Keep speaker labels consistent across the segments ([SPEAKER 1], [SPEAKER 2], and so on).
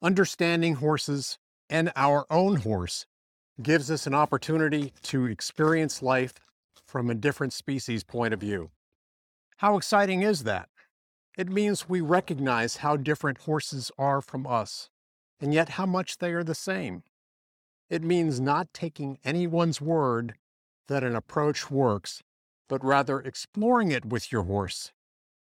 [SPEAKER 1] Understanding horses and our own horse gives us an opportunity to experience life from a different species point of view. How exciting is that? It means we recognize how different horses are from us, and yet how much they are the same. It means not taking anyone's word that an approach works, but rather exploring it with your horse.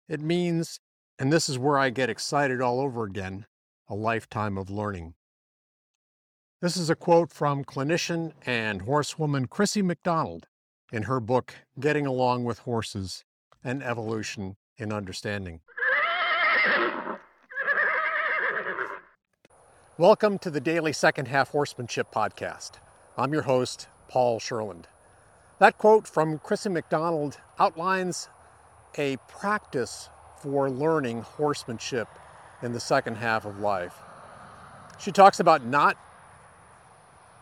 [SPEAKER 1] It means, and this is where I get excited all over again, a lifetime of learning. This is a quote from clinician and horsewoman Crissy McDonald in her book, Getting Along with Horses and Evolution in Understanding. Welcome to the Daily Second Half Horsemanship Podcast. I'm your host, Paul Sherland. That quote from Crissy McDonald outlines a practice for learning horsemanship in the second half of life. She talks about not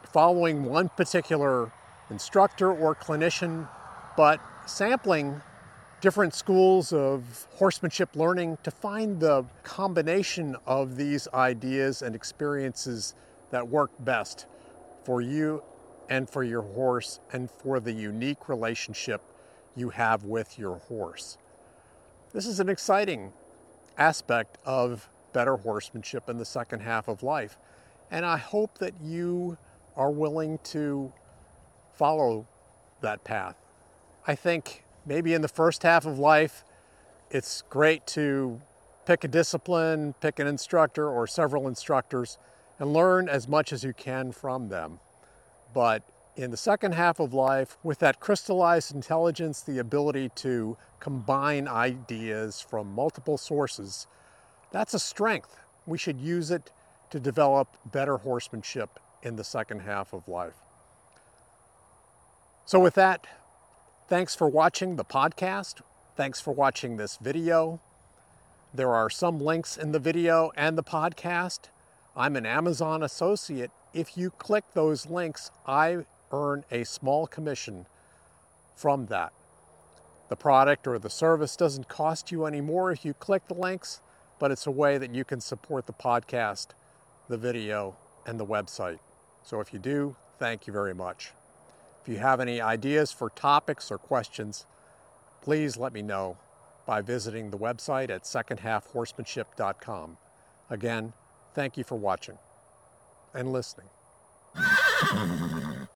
[SPEAKER 1] following one particular instructor or clinician, but sampling different schools of horsemanship learning to find the combination of these ideas and experiences that work best for you and for your horse and for the unique relationship you have with your horse. This is an exciting aspect of better horsemanship in the second half of life. And I hope that you are willing to follow that path. I think maybe in the first half of life, it's great to pick a discipline, pick an instructor or several instructors, and learn as much as you can from them. But in the second half of life, with that crystallized intelligence, the ability to combine ideas from multiple sources, that's a strength. We should use it to develop better horsemanship in the second half of life. So, with that, thanks for watching the podcast. Thanks for watching this video. There are some links in the video and the podcast. I'm an Amazon associate. If you click those links, I earn a small commission from that. The product or the service doesn't cost you any more if you click the links, but it's a way that you can support the podcast, the video, and the website. So if you do, thank you very much. If you have any ideas for topics or questions, please let me know by visiting the website at secondhalfhorsemanship.com. Again, thank you for watching and listening.